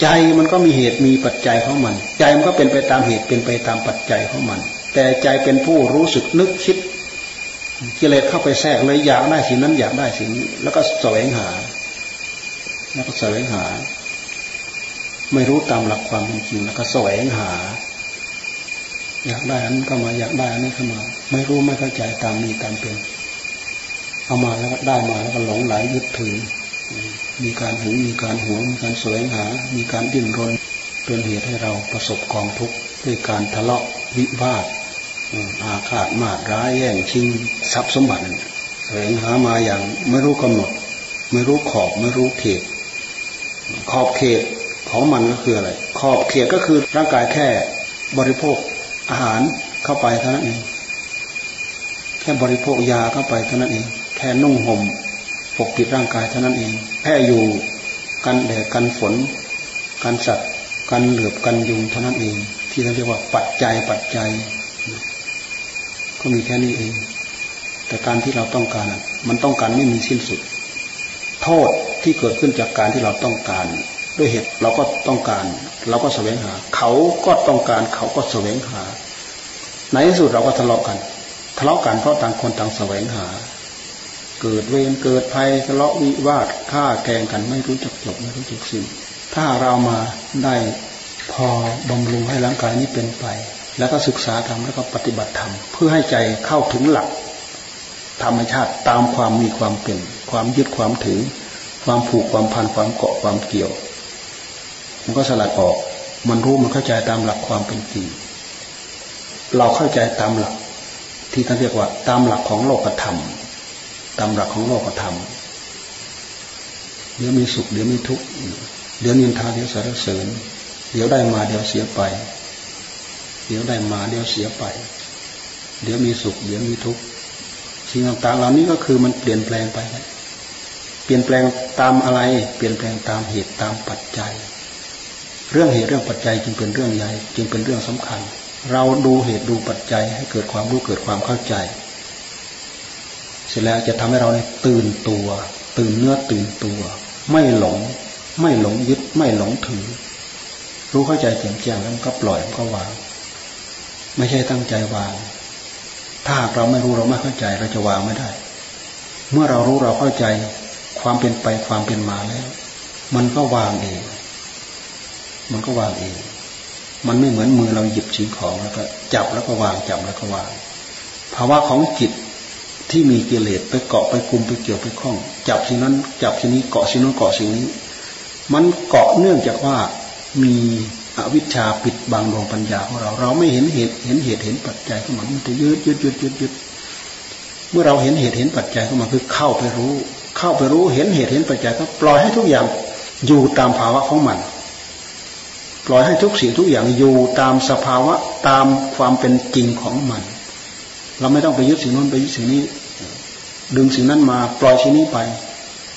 ใจมันก็มีเหตุมีปัจจัยของมัน ใจมันก็เป็นไปตามเหตุเป็นไปตามปัจจัยของมัน แต่ใจเป็นผู้รู้สึกนึกคิด กิเลสเข้าไปแทรกเลยอยากได้สิ่งนั้นอยากได้สิ่งนี้แล้วก็แสวงหา แล้วก็แสวงหา ไม่รู้ตามหลักความเป็นจริงแล้วก็แสวงหา อยากได้อันนั้นก็มาอยากได้อันนี้เข้ามา ไม่รู้ไม่เข้าใจตามมีตามเป็นเอามาแล้วก็ได้มาแล้วก็หลงไหลยึดถือมีการหึงมีการหวงมีการแสวงหา มีการดิ้นรนเป็นเหตุให้เราประสบกองทุกข์ด้วยการทะเลาะวิวาท อาฆาตมาดร้ายแย่งชิงทรัพย์สมบัติแสวงหามาอย่างไม่รู้กำหนด ไม่รู้ขอบไม่รู้เขต ขอบเขตของมันก็คืออะไร ขอบเขตก็คือร่างกายแค่บริโภคอาหารเข้าไปเท่านั้นเองแค่บริโภคยาเข้าไปเท่านั้นเอง แค่นุ่งห่มปกปิดร่างกายเท่านั้นเอง แค่อยู่กันแดดกันฝน กันสัตว์กันเหลือบกันยุงเท่านั้นเอง ที่เราเรียกว่าปัจจัยปัจจัย ก็มีแค่นี้เอง แต่การที่เราต้องการมันต้องการไม่มีสิ้นสุด โทษที่เกิดขึ้นจากการที่เราต้องการ ด้วยเหตุเราก็ต้องการ เราก็แสวงหา เขาก็ต้องการเขาก็แสวงหา ในที่สุดเราก็ทะเลาะกัน ทะเลาะกันเพราะต่างคนต่างแสวงหา เกิดเวรเกิดภัยทะเลาะวิวาทฆ่าแกงกันไม่รู้จักจบไม่รู้จักสิ้นถ้าเรามาได้พอบำรุงให้ร่างกายนี้เป็นไป แล้วก็ศึกษาธรรมแล้วก็ปฏิบัติธรรมเพื่อให้ใจเข้าถึงหลัก ธรรมชาติตามความมีความเป็น ความยึดความถือ ความผูกความพันความเกาะความเกี่ยว มันก็สลัดออก มันรู้มันเข้าใจตามหลักความเป็นจริงเราเข้าใจตามหลัก ที่ท่านเรียกว่า ตามหลักของโลกธรรม ตามหลักของโลกธรรมเดี๋ยวมีสุขเดี๋ยวมีทุกข์เดี๋ยวนินทาเดี๋ยวสรรเสริญ เดี๋ยวได้มาเดี๋ยวเสียไป เดี๋ยวได้มาเดี๋ยวเสียไป เดี๋ยวมีสุข เดี๋ยวมีทุกข์สิ่งต่างๆเหล่านี้ก็คือมันเปลี่ยนแปลงไปเปลี่ยนแปลงตามอะไร เปลี่ยนแปลงตามเหตุตามปัจจัย เรื่องเหตุเรื่องปัจจัยจึงเป็นเรื่องใหญ่ จึงเป็นเรื่องสำคัญ เราดูเหตุดูปัจจัยให้เกิดความรู้เกิดความเข้าใจ เสร็จแล้วจะทำให้เราเนี่ยตื่นตัว ตื่นเนื้อตื่นตัว ไม่หลง ไม่หลงยึดไม่หลงถือ รู้เข้าใจแจ่มแจ้งแล้วก็ปล่อยก็วาง ไม่ใช่ตั้งใจวาง ถ้าหากเราไม่รู้เราไม่เข้าใจเราจะวางไม่ได้ เมื่อเรารู้เราเข้าใจความเป็นไปความเป็นมาแล้ว มันก็วางเอง มันก็วางเอง มันไม่เหมือนมือเราหยิบสิ่งของแล้วก็จับแล้วก็วางจับแล้วก็วาง ภาวะของจิตที่มีกิเลสไปเกาะไปคุมไปเกี่ยวไปคล้อง จับสิ่งนั้น จับสิ่งนี้เกาะสิ่งนั้นเกาะสิ่งนี้ มันเกาะเนื่องจากว่ามี อวิชชาปิดบังดวงปัญญาของเรา เราไม่เห็นเหตุเห็นเหตุเห็นปัจจัยของมันมันจะยืดยืดยืดยืดยืดเมื่อเราเห็นเหตุเห็นปัจจัยของมันคือเข้าไปรู้ เข้าไปรู้เห็นเหตุเห็นปัจจัยก็ปล่อยให้ทุกอย่างอยู่ตามภาวะของมัน ปล่อยให้ทุกสิ่งทุกอย่างอยู่ตามสภาวะตามความเป็นจริงของมัน เราไม่ต้องไปยึดสิ่งนู้นไปยึดสิ่งนี้ ดึงสิ่งนั้นมาปล่อยสิ่งนี้ไป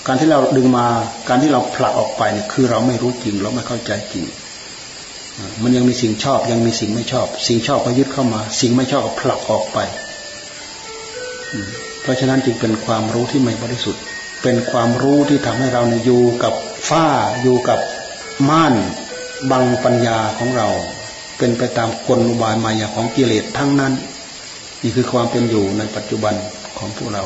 การที่เราดึงมาการที่เราผลักออกไปเนี่ยคือเราไม่รู้จริง เราไม่เข้าใจจริง มันยังมีสิ่งชอบยังมีสิ่งไม่ชอบ สิ่งชอบก็ยึดเข้ามา สิ่งไม่ชอบก็ผลักออกไป เพราะฉะนั้นจึงเป็นความรู้ที่ไม่บริสุทธิ์ เป็นความรู้ที่ทำให้เราเนี่ยอยู่กับฝ้าอยู่กับม่านบังปัญญาของเรา เป็นไปตามกลอุบายมายาของกิเลสทั้งนั้น นี่คือความเป็นอยู่ในปัจจุบันของพวกเรา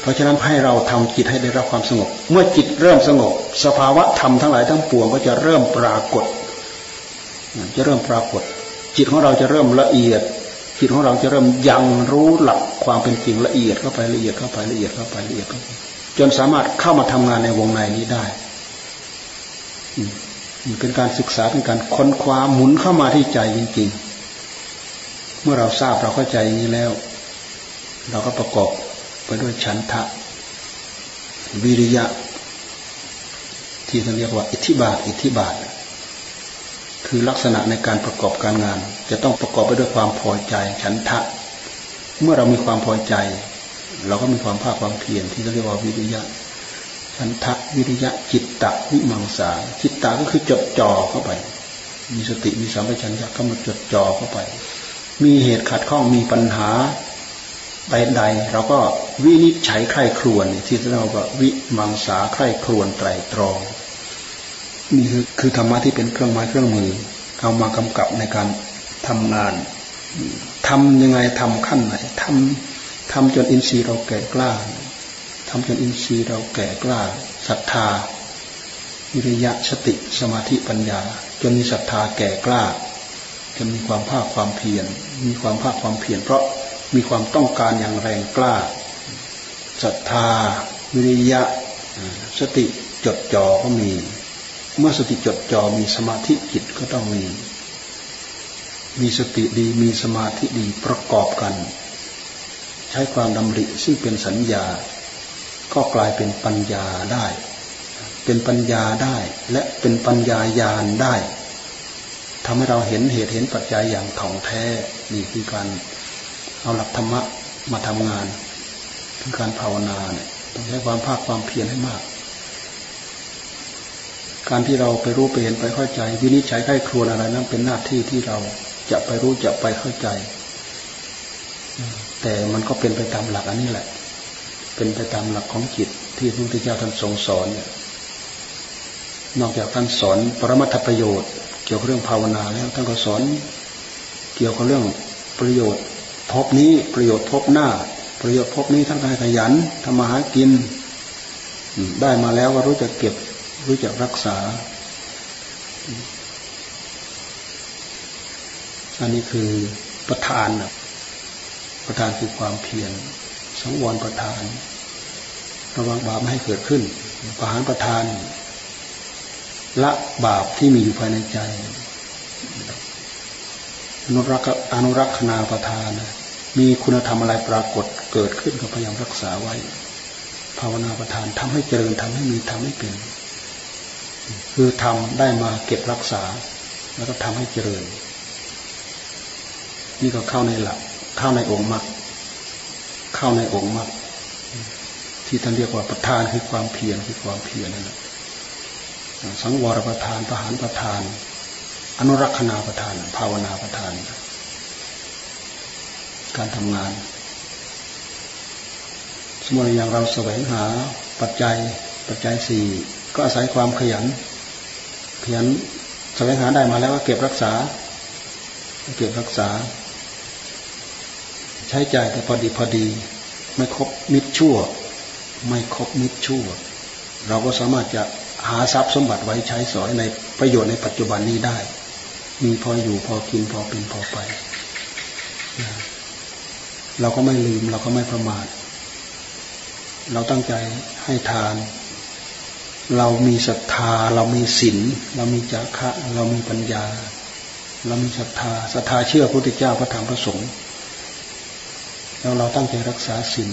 เพราะฉะนั้นให้เราทำจิตให้ได้รับความสงบ เมื่อจิตเริ่มสงบ สภาวะธรรมทั้งหลายทั้งปวงก็จะเริ่มปรากฏ จะเริ่มปรากฏ จิตของเราจะเริ่มละเอียด จิตของเราจะเริ่มยังรู้หลักความเป็นจริงละเอียดเข้าไปละเอียดเข้าไปละเอียดเข้าไปละเอียดเข้าไปจนสามารถเข้ามาทำงานในวงในนี้ได้เป็นการศึกษาเป็นการค้นคว้าหมุนเข้ามาที่ใจจริง ๆ เมื่อเราทราบเราเข้าใจนี้แล้ว เราก็ประกอบไปด้วยฉันทะ วิริยะ ที่เขาเรียกว่า อิทธิบาท อิทธิบาท คือลักษณะในการประกอบการงาน จะต้องประกอบไปด้วยความพอใจฉันทะ เมื่อเรามีความพอใจ เราก็มีความภาคความเพียรที่เขาเรียกว่าวิริยะฉันทะวิริยะจิตตะวิมังสาจิตตะก็คือจดจ่อเข้าไป มีสติมีสัมปชัญญะก็มาจดจ่อเข้าไป มีเหตุขัดข้องมีปัญหาใดๆเราก็วินิจฉัยใคร่ครวญที่เราก็วิมังสาใคร่ครวญไตรตรอง นี่คือคือธรรมะที่เป็นเครื่องไม้เครื่องมือ เอามากำกับในการทำงานทำยังไงทำขั้นไหนทำทำจนอินทรีย์เราแก่กล้าทำจนอินทรีย์เราแก่กล้าศรัทธาวิริยะสติสมาธิปัญญา จนมีศรัทธาแก่กล้าจนมีความภาคความเพียรมีความภาคความเพียรเพราะมีความต้องการอย่างแรงกล้าศรัทธาวิริยะสติจดจ่อก็มี เมื่อสติจดจ่อมีสมาธิจิตก็ต้องมี มีสติดีมีสมาธิดีประกอบกัน ใช้ความดำริซึ่งเป็นสัญญา ก็กลายเป็นปัญญาได้ เป็นปัญญาได้และเป็นปัญญายานได้ทำให้เราเห็นเหตุเห็นปัจจัยอย่างถ่องแท้นี่คือการเอาหลักธรรมะมาทำงานคือการภาวนาเนี่ยต้องใช้ความภาคความเพียรให้มาก การที่เราไปรู้ไปเห็นไปเข้าใจ วินิจฉัยไข้ครวญอะไรนั้นเป็นหน้าที่ที่เราจะไปรู้จะไปเข้าใจ แต่มันก็เป็นไปตามหลักอันนี้แหละ เป็นไปตามหลักของจิตที่พระพุทธเจ้าท่านทรงสอนเนี่ยนอกจากท่านสอนปรมัตถประโยชน์ เกี่ยวกับเรื่องภาวนาแล้วท่านก็สอนเกี่ยวกับเรื่องประโยชน์พบนี้ประโยชน์พบหน้า ประโยชน์พบนี้ท่านให้ขยันทำมาหากิน ได้มาแล้วก็รู้จักเก็บ รู้จักรักษา อันนี้คือประธานนะประธานคือความเพียรสังวรประธาน ระวังบาปไม่ให้เกิดขึ้นประหารประธาน ละบาปที่มีอยู่ภายในใจอนุรักษ์อนุรักษนาประธานนะมีคุณธรรมอะไรปรากฏเกิดขึ้นก็พยายามรักษาไว้ ภาวนาประธานทำให้เจริญทำให้มีทำให้เป็น คือทำได้มาเก็บรักษา แล้วก็ทำให้เจริญ นี่ก็เข้าในหลัก เข้าในองค์มรรคเข้าในองค์มรรคที่ท่านเรียกว่าประธานคือความเพียรคือความเพียรนั่นแหละสังวรประธานประหารประธาน อนุรักษณาประธาน ภาวนาประธาน การทำงาน สมมติอย่างเราแสวงหาปัจจัยปัจจัยสี่ ก็อาศัยความขยัน ขยันแสวงหาได้มาแล้วก็เก็บรักษา เก็บรักษา ใช้จ่ายแต่พอดีพอดี ไม่ครบมิดชั่ว ไม่ครบมิดชั่ว เราก็สามารถจะหาทรัพย์สมบัติไว้ใช้สอยในประโยชน์ในปัจจุบันนี้ได้ มีพออยู่พอกินพอเป็นพอไป เราก็ไม่ลืมเราก็ไม่ประมาท เราตั้งใจให้ทาน เรามีศรัทธา เรามีศีลเรามีจาคะ เรามีปัญญา เรามีศรัทธาศรัทธาเชื่อพระพุทธเจ้าพระธรรมพระสงฆ์แล้วเราตั้งใจรักษาศีล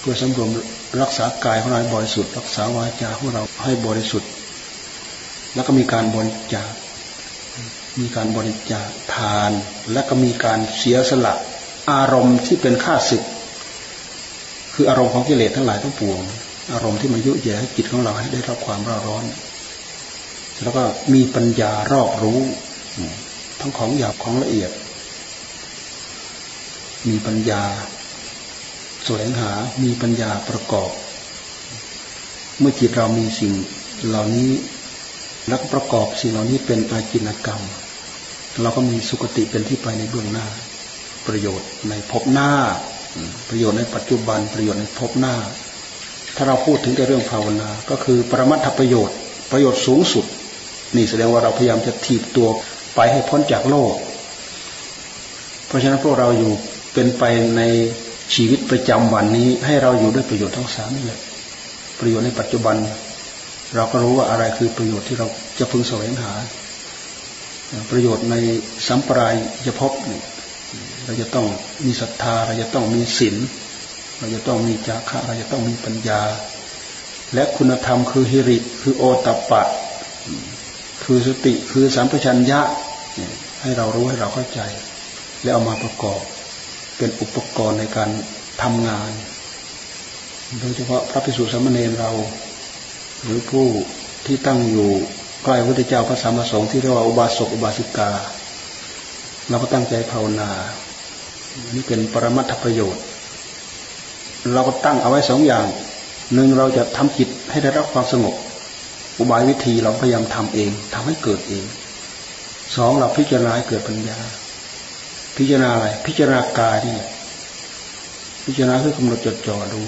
เพื่อสำรวมรักษากายของเราบริสุทธิ์รักษาวาจาของเราให้บริสุทธิ์ แล้วก็มีการบริจาคมีการบริจาคทาน และก็มีการเสียสละอารมณ์ที่เป็นข้าศึก คืออารมณ์ของกิเลสทั้งหลายทั้งปวง อารมณ์ที่มันยุแย่จิตของเราให้ได้รับความร้อนร้อน แล้วก็มีปัญญารอบรู้ทั้งของหยาบของละเอียด มีปัญญาแสวงหา มีปัญญาประกอบ เมื่อจิตเรามีสิ่งเหล่านี้แล้วประกอบสิ่งเหล่านี้เป็นอาจินกรรม เราก็มีสุคติเป็นที่ไปในเบื้องหน้า ประโยชน์ในภพหน้า ประโยชน์ในปัจจุบันประโยชน์ในภพหน้า ถ้าเราพูดถึงแต่เรื่องภาวนา ก็คือปรมัตถประโยชน์ ประโยชน์สูงสุด นี่แสดงว่าเราพยายามจะถีบตัวไปให้พ้นจากโลก เพราะฉะนั้นพวกเราอยู่เป็นไปในชีวิตประจำวันนี้ ให้เราอยู่ด้วยประโยชน์ทั้งสามนี่แหละประโยชน์ในปัจจุบัน เราก็รู้ว่าอะไรคือประโยชน์ที่เราจะพึงแสวงหา ประโยชน์ในสัมปรายจะพบเราจะต้องมีศรัทธาเราจะต้องมีศีล เราจะต้องมีจาคะเราจะต้องมีปัญญา และคุณธรรมคือฮิริคือโอตปะ คือสติคือสัมปชัญญะ ให้เรารู้ให้เราเข้าใจ แล้วเอามาประกอบ เป็นอุปกรณ์ในการทำงาน โดยเฉพาะพระภิกษุสามเณรเรา หรือผู้ที่ตั้งอยู่ใกล้พระพุทธเจ้าพระสามสงฆ์ที่เรียกว่าอุบาสกอุบาสิกา เราก็ตั้งใจภาวนา นี่เป็นปรมัตถประโยชน์ เราก็ตั้งเอาไว้สองอย่างหนึ่งเราจะทำจิตให้ได้รับความสงบ อุบายวิธีเราพยายามทำเองทำให้เกิดเองสองเราพิจารณาเกิดปัญญา พิจารณาอะไร พิจารณากายนี่พิจารณาคือกำหนดจดจ่อดู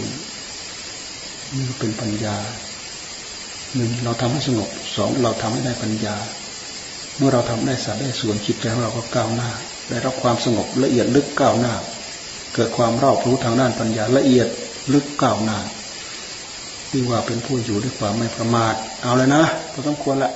นี่เป็นปัญญาหนึ่งเราทำให้สงบสองเราทำให้ได้ปัญญา เมื่อเราทำได้สาได้ส่วนจิตใจของเราก็ก้าวหน้าได้รับความสงบละเอียดลึกก้าวหน้า เกิดความรอบรู้ทางด้านปัญญาละเอียดลึกก้าวหน้าที่ว่าเป็นผู้อยู่ด้วยความไม่ประมาท เอาเลยนะพอต้องควรละ